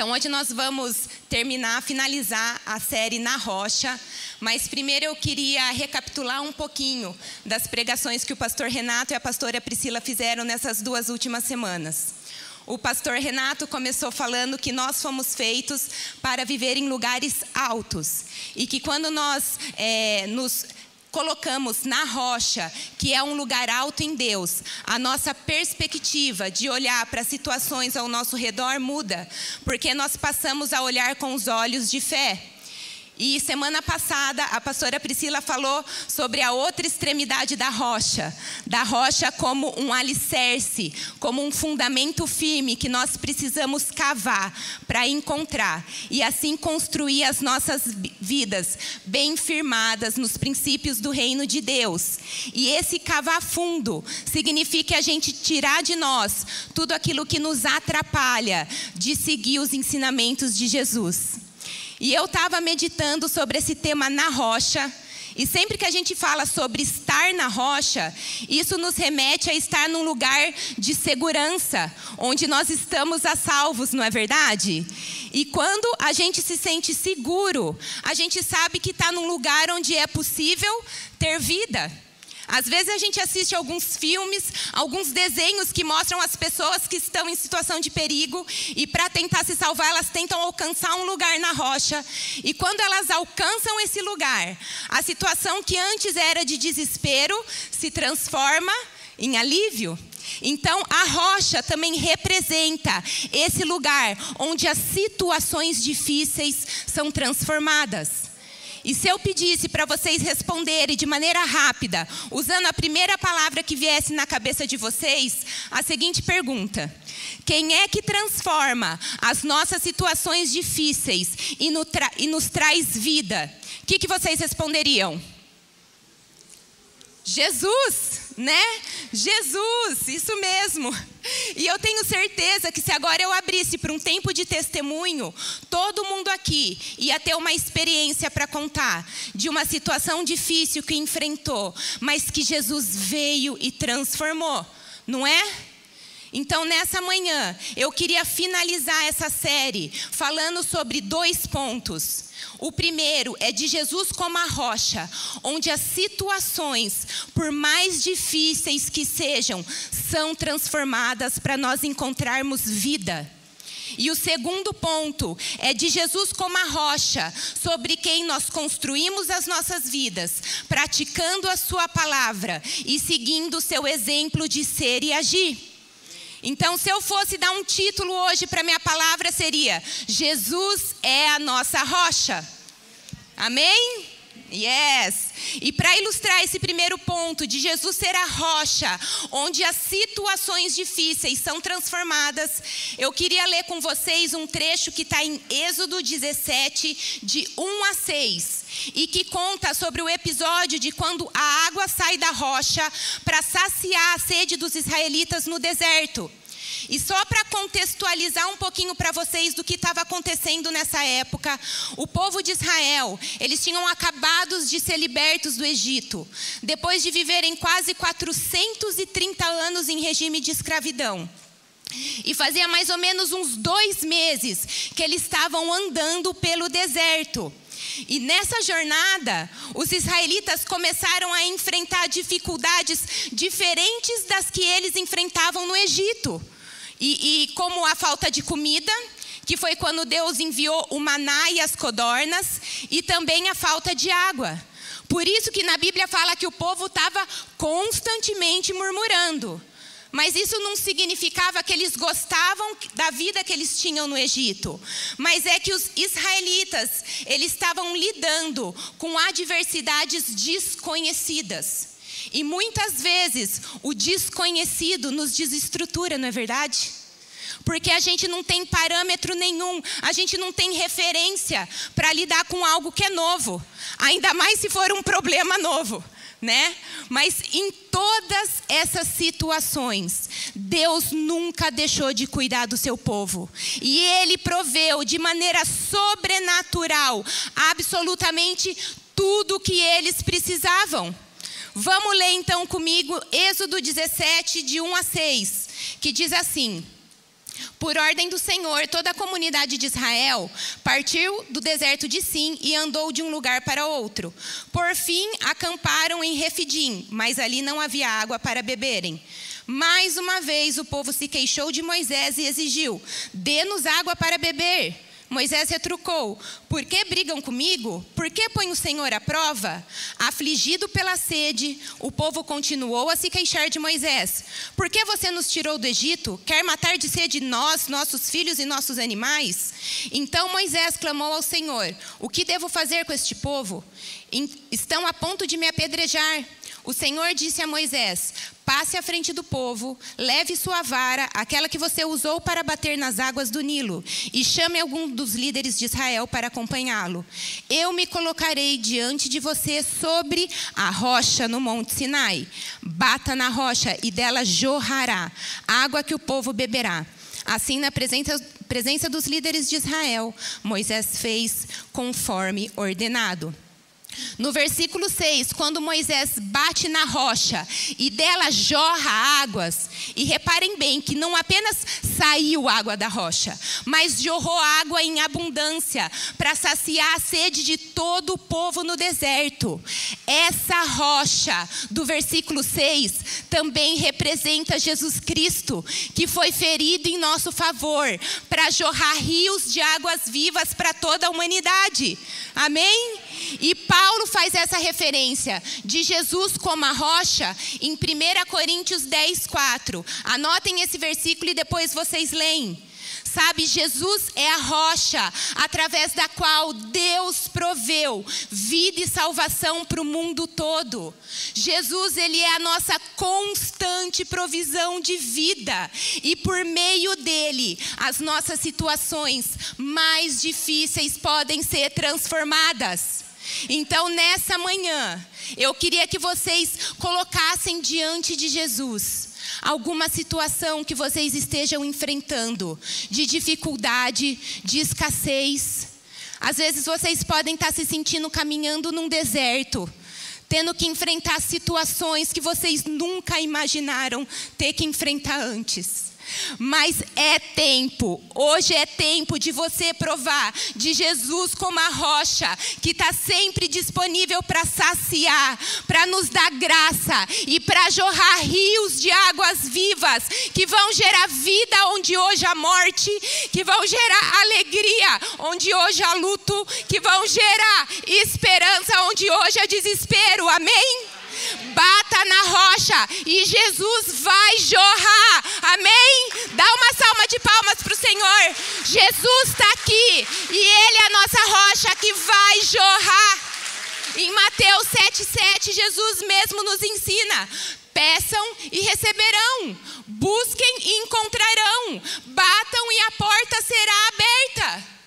Então, hoje nós vamos terminar, finalizar a série Na Rocha, mas primeiro eu queria recapitular um pouquinho das pregações que o pastor Renato e a pastora Priscila fizeram nessas duas últimas semanas. O pastor Renato começou falando que nós fomos feitos para viver em lugares altos e que quando nós é, nos colocamos na rocha, que é um lugar alto em Deus, a nossa perspectiva de olhar para situações ao nosso redor muda, porque nós passamos a olhar com os olhos de fé. E semana passada a pastora Priscila falou sobre a outra extremidade da rocha, da rocha como um alicerce, como um fundamento firme que nós precisamos cavar para encontrar e assim construir as nossas vidas bem firmadas nos princípios do reino de Deus. E esse cavar fundo significa a gente tirar de nós tudo aquilo que nos atrapalha de seguir os ensinamentos de Jesus. E eu estava meditando sobre esse tema na rocha. E sempre que a gente fala sobre estar na rocha, isso nos remete a estar num lugar de segurança, onde nós estamos a salvos, não é verdade? E quando a gente se sente seguro, a gente sabe que está num lugar onde é possível ter vida. Às vezes a gente assiste alguns filmes, alguns desenhos que mostram as pessoas que estão em situação de perigo e para tentar se salvar, elas tentam alcançar um lugar na rocha. E quando elas alcançam esse lugar, a situação que antes era de desespero se transforma em alívio. Então, a rocha também representa esse lugar onde as situações difíceis são transformadas. E se eu pedisse para vocês responderem de maneira rápida, usando a primeira palavra que viesse na cabeça de vocês, a seguinte pergunta: Quem é que transforma as nossas situações difíceis e, no tra e nos traz vida? O que, que vocês responderiam? Jesus, né? Jesus, isso mesmo. E eu tenho certeza que se agora eu abrisse para um tempo de testemunho, todo mundo aqui ia ter uma experiência para contar de uma situação difícil que enfrentou, mas que Jesus veio e transformou, não é? Então, nessa manhã, eu queria finalizar essa série falando sobre dois pontos. O primeiro é de Jesus como a rocha, onde as situações, por mais difíceis que sejam, são transformadas para nós encontrarmos vida. E o segundo ponto é de Jesus como a rocha, sobre quem nós construímos as nossas vidas, praticando a Sua palavra e seguindo o seu exemplo de ser e agir. Então, se eu fosse dar um título hoje para minha palavra, seria: Jesus é a nossa rocha. Amém? Yes. E para ilustrar esse primeiro ponto de Jesus ser a rocha, onde as situações difíceis são transformadas, eu queria ler com vocês um trecho que está em Êxodo 17, de 1 a 6, e que conta sobre o episódio de quando a água sai da rocha para saciar a sede dos israelitas no deserto. E só para contextualizar um pouquinho para vocês do que estava acontecendo nessa época, o povo de Israel, eles tinham acabado de ser libertos do Egito, depois de viverem quase 430 anos em regime de escravidão. E fazia mais ou menos uns dois meses que eles estavam andando pelo deserto. E nessa jornada, os israelitas começaram a enfrentar dificuldades diferentes das que eles enfrentavam no Egito. E, e como a falta de comida, que foi quando Deus enviou o maná e as codornas, e também a falta de água. Por isso que na Bíblia fala que o povo estava constantemente murmurando. Mas isso não significava que eles gostavam da vida que eles tinham no Egito. Mas é que os israelitas, eles estavam lidando com adversidades desconhecidas. E muitas vezes o desconhecido nos desestrutura, não é verdade? Porque a gente não tem parâmetro nenhum, a gente não tem referência para lidar com algo que é novo, ainda mais se for um problema novo, né? Mas em todas essas situações, Deus nunca deixou de cuidar do seu povo, e Ele proveu de maneira sobrenatural absolutamente tudo o que eles precisavam. Vamos ler então comigo Êxodo 17, de 1 a 6, que diz assim: Por ordem do Senhor, toda a comunidade de Israel partiu do deserto de Sim e andou de um lugar para outro. Por fim, acamparam em Refidim, mas ali não havia água para beberem. Mais uma vez o povo se queixou de Moisés e exigiu: dê-nos água para beber. Moisés retrucou: Por que brigam comigo? Por que põe o Senhor à prova? Afligido pela sede, o povo continuou a se queixar de Moisés: Por que você nos tirou do Egito? Quer matar de sede nós, nossos filhos e nossos animais? Então Moisés clamou ao Senhor: O que devo fazer com este povo? Estão a ponto de me apedrejar. O Senhor disse a Moisés: Passe à frente do povo, leve sua vara, aquela que você usou para bater nas águas do Nilo, e chame algum dos líderes de Israel para acompanhá-lo. Eu me colocarei diante de você sobre a rocha no Monte Sinai. Bata na rocha e dela jorrará água que o povo beberá. Assim, na presença, presença dos líderes de Israel, Moisés fez conforme ordenado. No versículo 6, quando Moisés bate na rocha e dela jorra águas, e reparem bem que não apenas saiu água da rocha, mas jorrou água em abundância para saciar a sede de todo o povo no deserto. Essa rocha do versículo 6 também representa Jesus Cristo, que foi ferido em nosso favor para jorrar rios de águas vivas para toda a humanidade. Amém? E Paulo faz essa referência de Jesus como a rocha em 1 Coríntios 10, 4. Anotem esse versículo e depois vocês leem. Sabe, Jesus é a rocha através da qual Deus proveu vida e salvação para o mundo todo. Jesus, ele é a nossa constante provisão de vida e por meio dele as nossas situações mais difíceis podem ser transformadas. Então, nessa manhã, eu queria que vocês colocassem diante de Jesus alguma situação que vocês estejam enfrentando, de dificuldade, de escassez. Às vezes vocês podem estar se sentindo caminhando num deserto, tendo que enfrentar situações que vocês nunca imaginaram ter que enfrentar antes. Mas é tempo, hoje é tempo de você provar de Jesus como a rocha, que está sempre disponível para saciar, para nos dar graça e para jorrar rios de águas vivas, que vão gerar vida onde hoje há morte, que vão gerar alegria onde hoje há luto, que vão gerar esperança onde hoje há desespero. Amém? Bata na rocha e Jesus vai jorrar. Amém? Dá uma salva de palmas para o Senhor. Jesus está aqui e Ele é a nossa rocha que vai jorrar. Em Mateus 7,7, Jesus mesmo nos ensina: peçam e receberão, busquem e encontrarão, batam e a porta será aberta.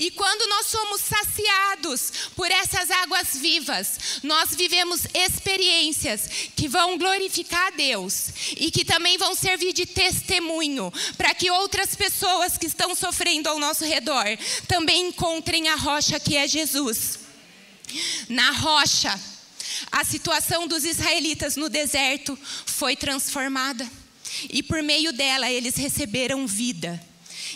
E quando nós somos saciados por essas águas vivas, nós vivemos experiências que vão glorificar a Deus e que também vão servir de testemunho para que outras pessoas que estão sofrendo ao nosso redor também encontrem a rocha que é Jesus. Na rocha, a situação dos israelitas no deserto foi transformada e por meio dela eles receberam vida.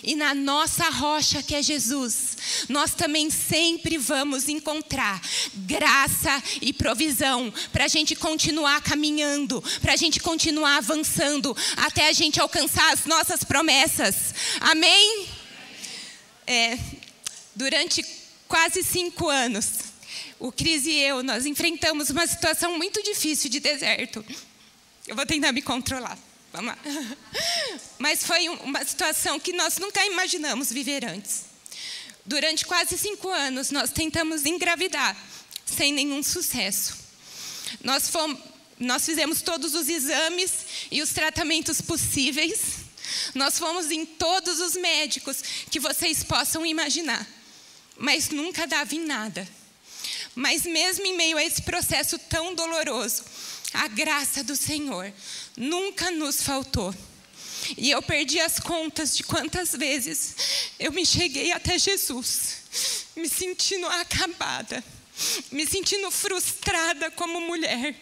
E na nossa rocha, que é Jesus, nós também sempre vamos encontrar graça e provisão para a gente continuar caminhando, para a gente continuar avançando, até a gente alcançar as nossas promessas. Amém? É, durante quase cinco anos, o Cris e eu, nós enfrentamos uma situação muito difícil de deserto. Eu vou tentar me controlar. Vamos lá. Mas foi uma situação que nós nunca imaginamos viver antes. Durante quase cinco anos, nós tentamos engravidar, sem nenhum sucesso. Nós, fomos, nós fizemos todos os exames e os tratamentos possíveis. Nós fomos em todos os médicos que vocês possam imaginar, mas nunca dava em nada. Mas mesmo em meio a esse processo tão doloroso, a graça do Senhor nunca nos faltou. E eu perdi as contas de quantas vezes eu me cheguei até Jesus, me sentindo acabada, me sentindo frustrada como mulher.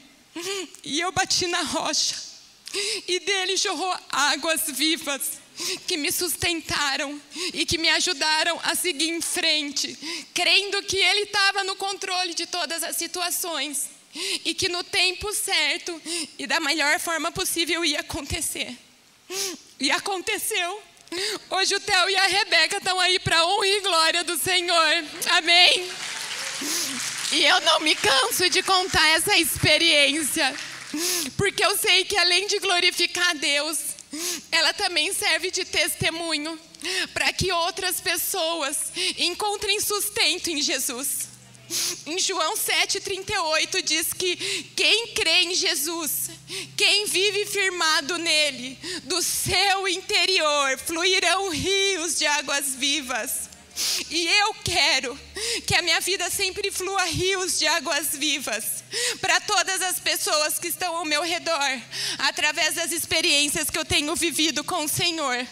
E eu bati na rocha, e dele jorrou águas vivas. que me sustentaram e que me ajudaram a seguir em frente, crendo que Ele estava no controle de todas as situações e que no tempo certo e da melhor forma possível ia acontecer. E aconteceu. Hoje o Theo e a Rebeca estão aí para honra e glória do Senhor. Amém. E eu não me canso de contar essa experiência, porque eu sei que além de glorificar a Deus, ela também serve de testemunho para que outras pessoas encontrem sustento em Jesus. Em João 7,38 diz que quem crê em Jesus, quem vive firmado nele, do seu interior fluirão rios de águas vivas. E eu quero que a minha vida sempre flua rios de águas vivas para todas as pessoas que estão ao meu redor, através das experiências que eu tenho vivido com o Senhor.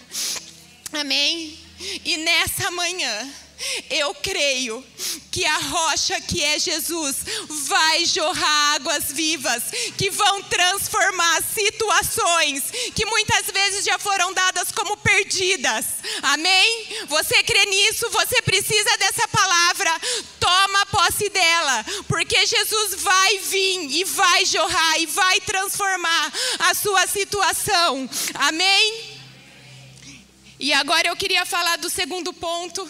Amém? E nessa manhã, eu creio que a rocha que é Jesus vai jorrar águas vivas que vão transformar situações que muitas vezes já foram dadas como perdidas. Amém? Você crê nisso? Você precisa dessa palavra. Toma posse dela, porque Jesus vai vir e vai jorrar e vai transformar a sua situação. Amém? E agora eu queria falar do segundo ponto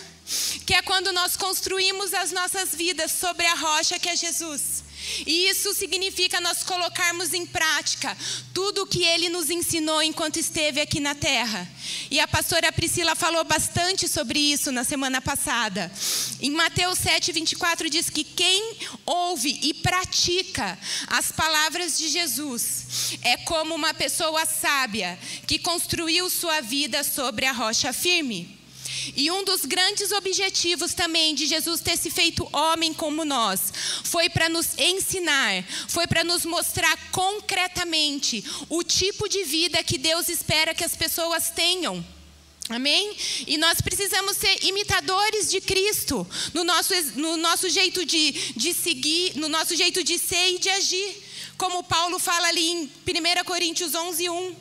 que é quando nós construímos as nossas vidas sobre a rocha que é Jesus. E isso significa nós colocarmos em prática tudo o que ele nos ensinou enquanto esteve aqui na terra. E a pastora Priscila falou bastante sobre isso na semana passada. Em Mateus 7, 24 diz que quem ouve e pratica as palavras de Jesus é como uma pessoa sábia que construiu sua vida sobre a rocha firme. E um dos grandes objetivos também de Jesus ter se feito homem como nós foi para nos ensinar, foi para nos mostrar concretamente o tipo de vida que Deus espera que as pessoas tenham. Amém? E nós precisamos ser imitadores de Cristo no nosso, no nosso jeito de, de seguir, no nosso jeito de ser e de agir. Como Paulo fala ali em 1 Coríntios 11, 1.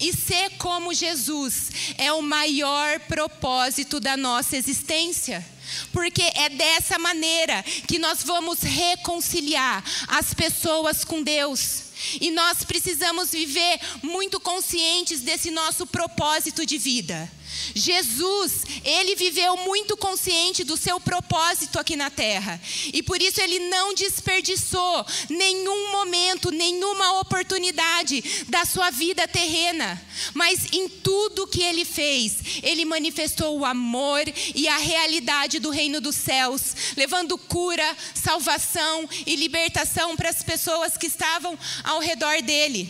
E ser como Jesus é o maior propósito da nossa existência. Porque é dessa maneira que nós vamos reconciliar as pessoas com Deus. E nós precisamos viver muito conscientes desse nosso propósito de vida. Jesus, ele viveu muito consciente do seu propósito aqui na terra. E por isso ele não desperdiçou nenhum momento, nenhuma oportunidade da sua vida terrena. Mas em tudo que ele fez, ele manifestou o amor e a realidade do reino dos céus, levando cura, salvação e libertação para as pessoas que estavam ao redor dele.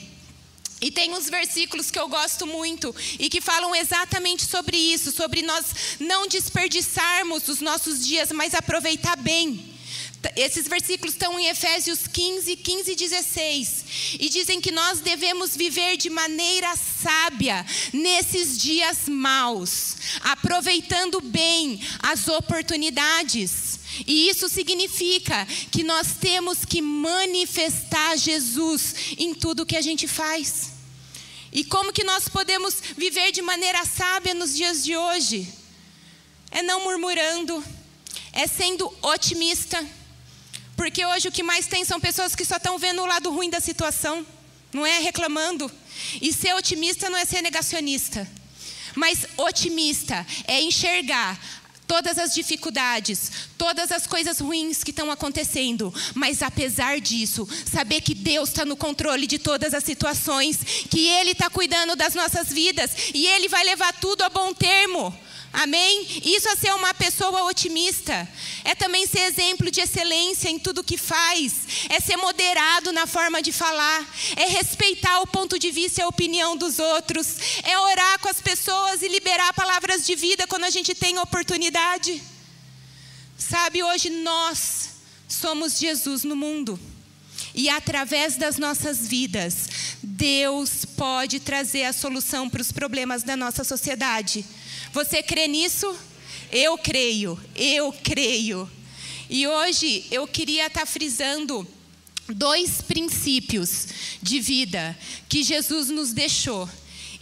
E tem uns versículos que eu gosto muito e que falam exatamente sobre isso, sobre nós não desperdiçarmos os nossos dias, mas aproveitar bem. Esses versículos estão em Efésios 15, 15 e 16. E dizem que nós devemos viver de maneira sábia nesses dias maus, aproveitando bem as oportunidades. E isso significa que nós temos que manifestar Jesus em tudo que a gente faz. E como que nós podemos viver de maneira sábia nos dias de hoje? É não murmurando, é sendo otimista. Porque hoje o que mais tem são pessoas que só estão vendo o lado ruim da situação, não é reclamando. E ser otimista não é ser negacionista. Mas otimista é enxergar todas as dificuldades, todas as coisas ruins que estão acontecendo, mas apesar disso, saber que Deus está no controle de todas as situações, que Ele está cuidando das nossas vidas e Ele vai levar tudo a bom termo. Amém? Isso é ser uma pessoa otimista. É também ser exemplo de excelência em tudo que faz. É ser moderado na forma de falar. É respeitar o ponto de vista e a opinião dos outros. É orar com as pessoas e liberar palavras de vida quando a gente tem oportunidade. Sabe, hoje nós somos Jesus no mundo. E através das nossas vidas, Deus pode trazer a solução para os problemas da nossa sociedade. Você crê nisso? Eu creio, eu creio. E hoje eu queria estar frisando dois princípios de vida que Jesus nos deixou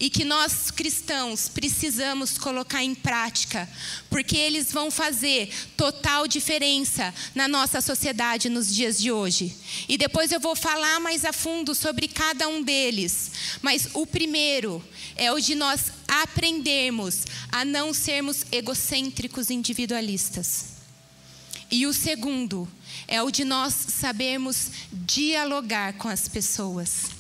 e que nós cristãos precisamos colocar em prática, porque eles vão fazer total diferença na nossa sociedade nos dias de hoje. E depois eu vou falar mais a fundo sobre cada um deles, mas o primeiro é o de nós aprendermos a não sermos egocêntricos individualistas. E o segundo é o de nós sabermos dialogar com as pessoas.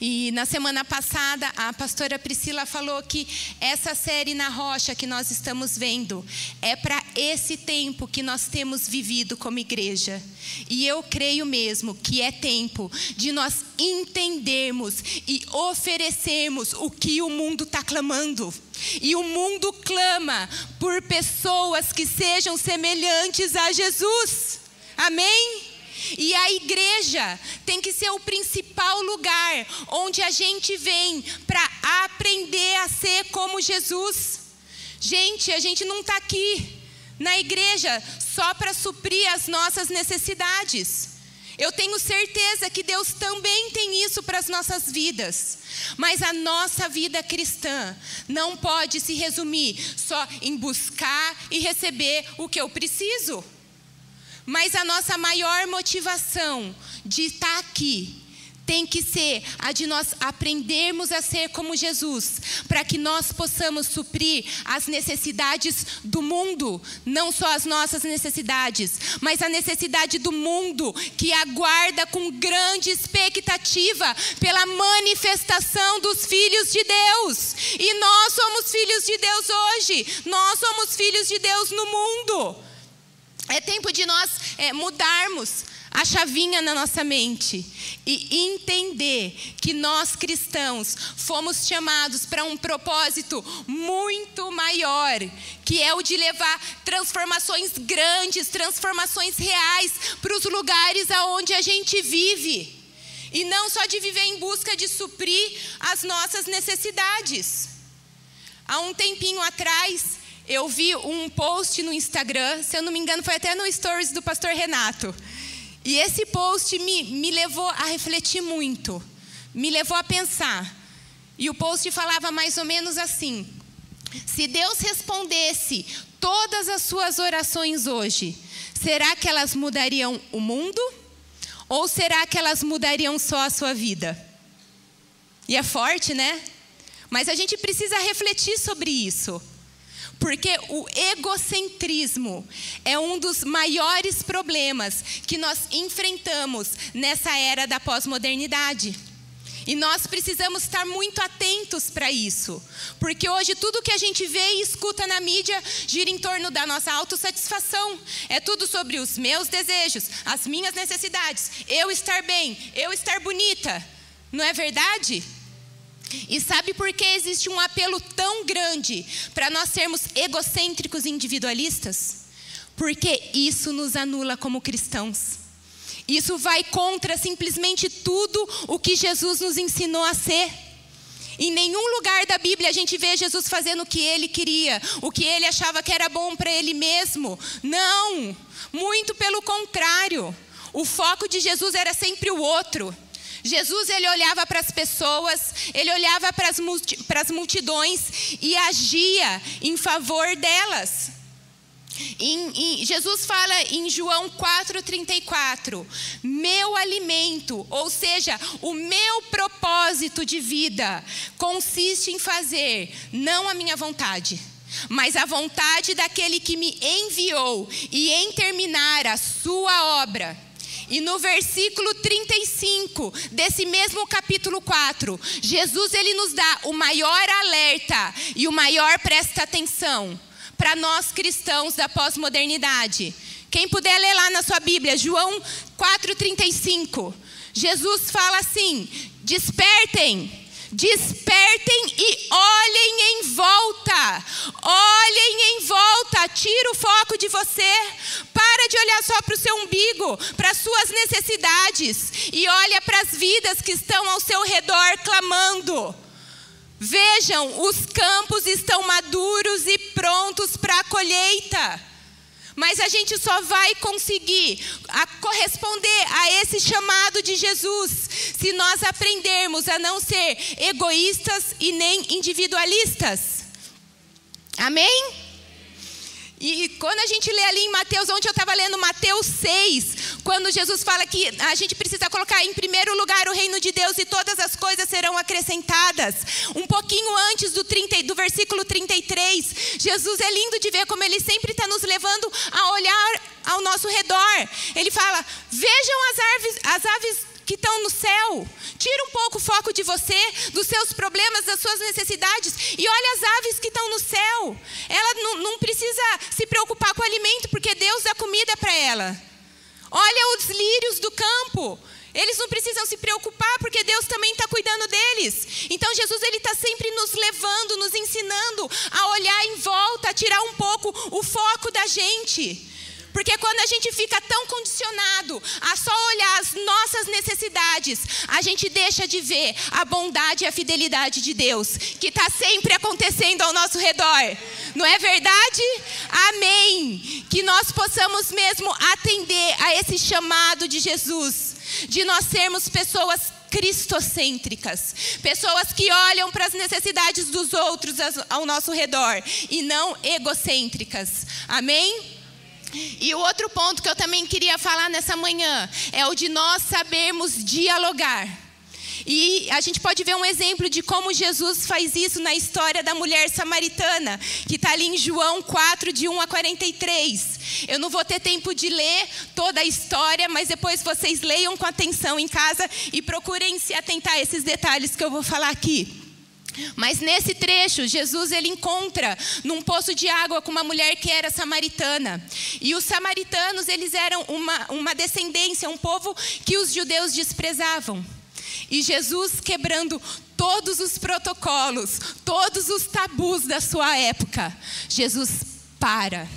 E na semana passada, a pastora Priscila falou que essa série na rocha que nós estamos vendo é para esse tempo que nós temos vivido como igreja. E eu creio mesmo que é tempo de nós entendermos e oferecermos o que o mundo está clamando. E o mundo clama por pessoas que sejam semelhantes a Jesus. Amém? E a igreja tem que ser o principal lugar onde a gente vem para aprender a ser como Jesus. Gente, a gente não está aqui na igreja só para suprir as nossas necessidades. Eu tenho certeza que Deus também tem isso para as nossas vidas. Mas a nossa vida cristã não pode se resumir só em buscar e receber o que eu preciso. Mas a nossa maior motivação de estar aqui tem que ser a de nós aprendermos a ser como Jesus, para que nós possamos suprir as necessidades do mundo, não só as nossas necessidades, mas a necessidade do mundo que aguarda com grande expectativa pela manifestação dos filhos de Deus. E nós somos filhos de Deus hoje, nós somos filhos de Deus no mundo. É tempo de nós é, mudarmos a chavinha na nossa mente e entender que nós cristãos fomos chamados para um propósito muito maior, que é o de levar transformações grandes, transformações reais para os lugares aonde a gente vive. E não só de viver em busca de suprir as nossas necessidades. Há um tempinho atrás, eu vi um post no Instagram, se eu não me engano, foi até no stories do pastor Renato. E esse post me, me levou a refletir muito, me levou a pensar. E o post falava mais ou menos assim: se Deus respondesse todas as suas orações hoje, será que elas mudariam o mundo? Ou será que elas mudariam só a sua vida? E é forte, né? Mas a gente precisa refletir sobre isso. Porque o egocentrismo é um dos maiores problemas que nós enfrentamos nessa era da pós-modernidade. E nós precisamos estar muito atentos para isso, porque hoje tudo que a gente vê e escuta na mídia gira em torno da nossa autossatisfação. É tudo sobre os meus desejos, as minhas necessidades, eu estar bem, eu estar bonita. Não é verdade? E sabe por que existe um apelo tão grande para nós sermos egocêntricos e individualistas? Porque isso nos anula como cristãos. Isso vai contra simplesmente tudo o que Jesus nos ensinou a ser. Em nenhum lugar da Bíblia a gente vê Jesus fazendo o que ele queria, o que ele achava que era bom para ele mesmo. Não, muito pelo contrário. O foco de Jesus era sempre o outro. Jesus ele olhava para as pessoas, ele olhava para as, multidões e agia em favor delas. Em, em, Jesus fala em João 4,34: Meu alimento, ou seja, o meu propósito de vida, consiste em fazer não a minha vontade, mas a vontade daquele que me enviou e em terminar a sua obra. E no versículo 35 desse mesmo capítulo 4, Jesus ele nos dá o maior alerta e o maior presta atenção para nós cristãos da pós-modernidade. Quem puder ler lá na sua Bíblia, João 4:35. Jesus fala assim: "Despertem, Despertem e olhem em volta. Olhem em volta. Tira o foco de você. De olhar só para o seu umbigo, para as suas necessidades. E olha para as vidas que estão ao seu redor clamando. Vejam, os campos estão maduros e prontos para a colheita. Mas a gente só vai conseguir a corresponder a esse chamado de Jesus se nós aprendermos a não ser egoístas e nem individualistas. Amém? E quando a gente lê ali em Mateus, onde eu estava lendo Mateus 6, quando Jesus fala que a gente precisa colocar em primeiro lugar o reino de Deus e todas as coisas serão acrescentadas. Um pouquinho antes do, 30, do versículo 33, Jesus é lindo de ver como ele sempre está nos levando a olhar ao nosso redor. Ele fala: vejam as, aves, as aves que estão no céu. Tira um pouco o foco de você, dos seus problemas, das suas necessidades e olha as aves que estão no céu. Ela não, não precisa se preocupar com o alimento, porque Deus dá comida para ela. Olha os lírios do campo. Eles não precisam se preocupar porque Deus também está cuidando deles. Então Jesus ele está sempre nos levando, nos ensinando a olhar em volta, a tirar um pouco o foco da gente. Porque quando a gente fica tão condicionado a só olhar as nossas necessidades, a gente deixa de ver a bondade e a fidelidade de Deus, que está sempre acontecendo ao nosso redor. Não é verdade? Amém. Que nós possamos mesmo atender a esse chamado de Jesus, de nós sermos pessoas cristocêntricas, pessoas que olham para as necessidades dos outros ao nosso redor e não egocêntricas. Amém? E o outro ponto que eu também queria falar nessa manhã é o de nós sabermos dialogar. E a gente pode ver um exemplo de como Jesus faz isso na história da mulher samaritana, que está ali em João 4, de 1 a 43. Eu não vou ter tempo de ler toda a história, mas depois vocês leiam com atenção em casa e procurem se atentar a esses detalhes que eu vou falar aqui. Mas nesse trecho, Jesus ele encontra num poço de água com uma mulher que era samaritana. E os samaritanos, eles eram uma, uma descendência, um povo que os judeus desprezavam. E Jesus quebrando todos os protocolos, todos os tabus da sua época, Jesus para.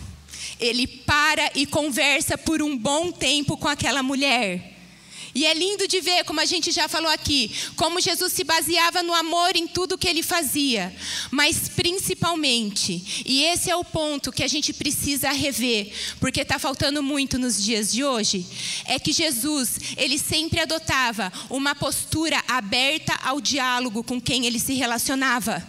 Ele para e conversa por um bom tempo com aquela mulher. E é lindo de ver, como a gente já falou aqui, como Jesus se baseava no amor em tudo que ele fazia, mas principalmente, e esse é o ponto que a gente precisa rever, porque está faltando muito nos dias de hoje, é que Jesus, ele sempre adotava uma postura aberta ao diálogo com quem ele se relacionava.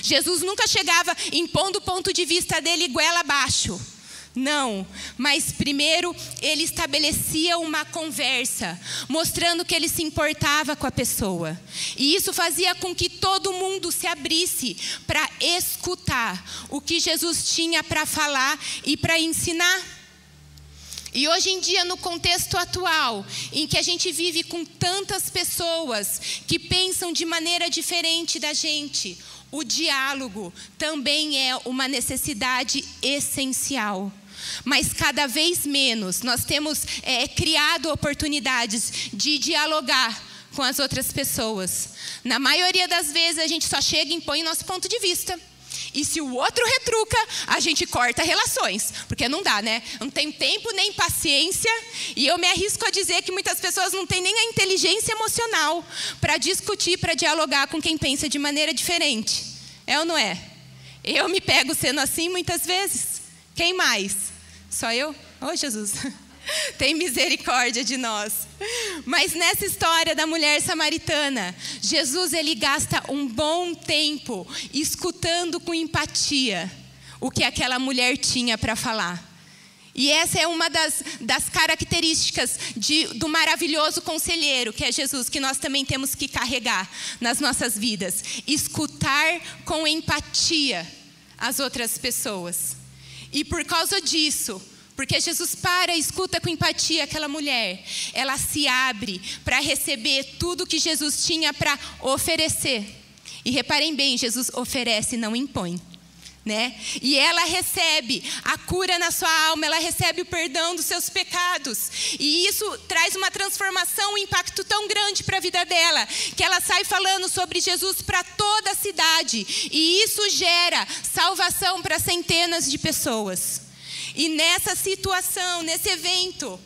Jesus nunca chegava impondo o ponto de vista dele goela abaixo. Não, mas primeiro ele estabelecia uma conversa, mostrando que ele se importava com a pessoa. E isso fazia com que todo mundo se abrisse para escutar o que Jesus tinha para falar e para ensinar. E hoje em dia, no contexto atual, em que a gente vive com tantas pessoas que pensam de maneira diferente da gente, o diálogo também é uma necessidade essencial. Mas cada vez menos nós temos é, criado oportunidades de dialogar com as outras pessoas. Na maioria das vezes a gente só chega e impõe nosso ponto de vista. E se o outro retruca, a gente corta relações. Porque não dá, né? Não tem tempo nem paciência. E eu me arrisco a dizer que muitas pessoas não têm nem a inteligência emocional para discutir, para dialogar com quem pensa de maneira diferente. É ou não é? Eu me pego sendo assim muitas vezes. Quem mais? Só eu? Oh, Jesus. Tem misericórdia de nós. Mas nessa história da mulher samaritana, Jesus ele gasta um bom tempo escutando com empatia o que aquela mulher tinha para falar. E essa é uma das, das características de, do maravilhoso conselheiro, que é Jesus, que nós também temos que carregar nas nossas vidas. Escutar com empatia as outras pessoas. E por causa disso, porque Jesus para e escuta com empatia aquela mulher, ela se abre para receber tudo que Jesus tinha para oferecer. E reparem bem, Jesus oferece, não impõe. Né? E ela recebe a cura na sua alma, ela recebe o perdão dos seus pecados. E isso traz uma transformação, um impacto tão grande para a vida dela, que ela sai falando sobre Jesus para toda a cidade. E isso gera salvação para centenas de pessoas. E nessa situação, nesse evento,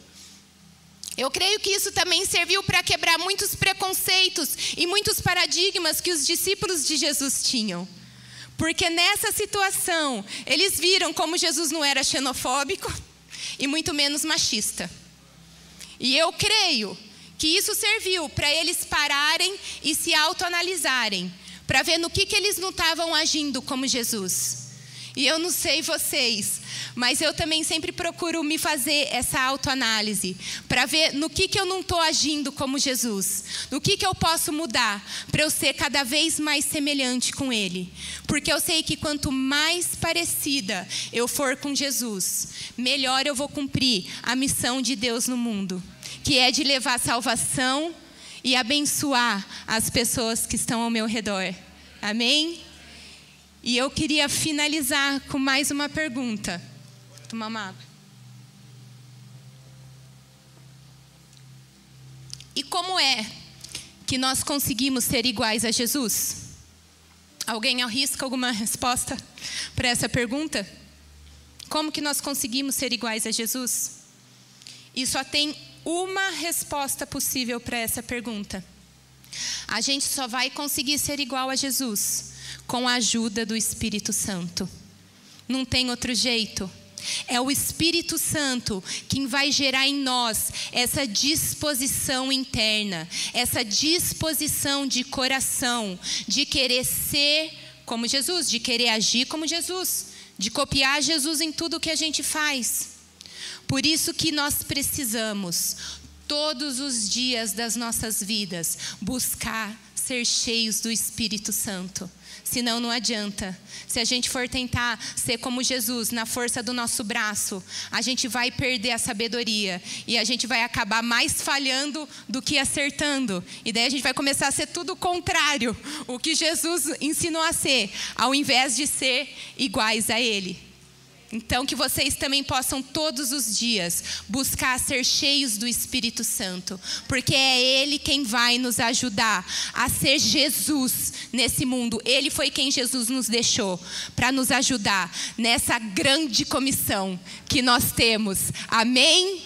eu creio que isso também serviu para quebrar muitos preconceitos e muitos paradigmas que os discípulos de Jesus tinham. Porque nessa situação, eles viram como Jesus não era xenofóbico, e muito menos machista. E eu creio que isso serviu para eles pararem e se autoanalisarem, para ver no que, que eles não estavam agindo como Jesus. E eu não sei vocês, mas eu também sempre procuro me fazer essa autoanálise para ver no que, que eu não estou agindo como Jesus, no que, que eu posso mudar para eu ser cada vez mais semelhante com Ele. Porque eu sei que quanto mais parecida eu for com Jesus, melhor eu vou cumprir a missão de Deus no mundo, que é de levar salvação e abençoar as pessoas que estão ao meu redor. Amém? E eu queria finalizar com mais uma pergunta. Tomar uma água. E como é que nós conseguimos ser iguais a Jesus? Alguém arrisca alguma resposta para essa pergunta? Como que nós conseguimos ser iguais a Jesus? E só tem uma resposta possível para essa pergunta. A gente só vai conseguir ser igual a Jesus com a ajuda do Espírito Santo. Não tem outro jeito. É o Espírito Santo quem vai gerar em nós essa disposição interna, essa disposição de coração, de querer ser como Jesus, de querer agir como Jesus, de copiar Jesus em tudo que a gente faz. Por isso que nós precisamos, todos os dias das nossas vidas, buscar ser cheios do Espírito Santo senão não adianta. Se a gente for tentar ser como Jesus, na força do nosso braço, a gente vai perder a sabedoria e a gente vai acabar mais falhando do que acertando. E daí a gente vai começar a ser tudo o contrário, o que Jesus ensinou a ser, ao invés de ser iguais a Ele. Então, que vocês também possam todos os dias buscar ser cheios do Espírito Santo, porque é Ele quem vai nos ajudar a ser Jesus nesse mundo. Ele foi quem Jesus nos deixou para nos ajudar nessa grande comissão que nós temos. Amém?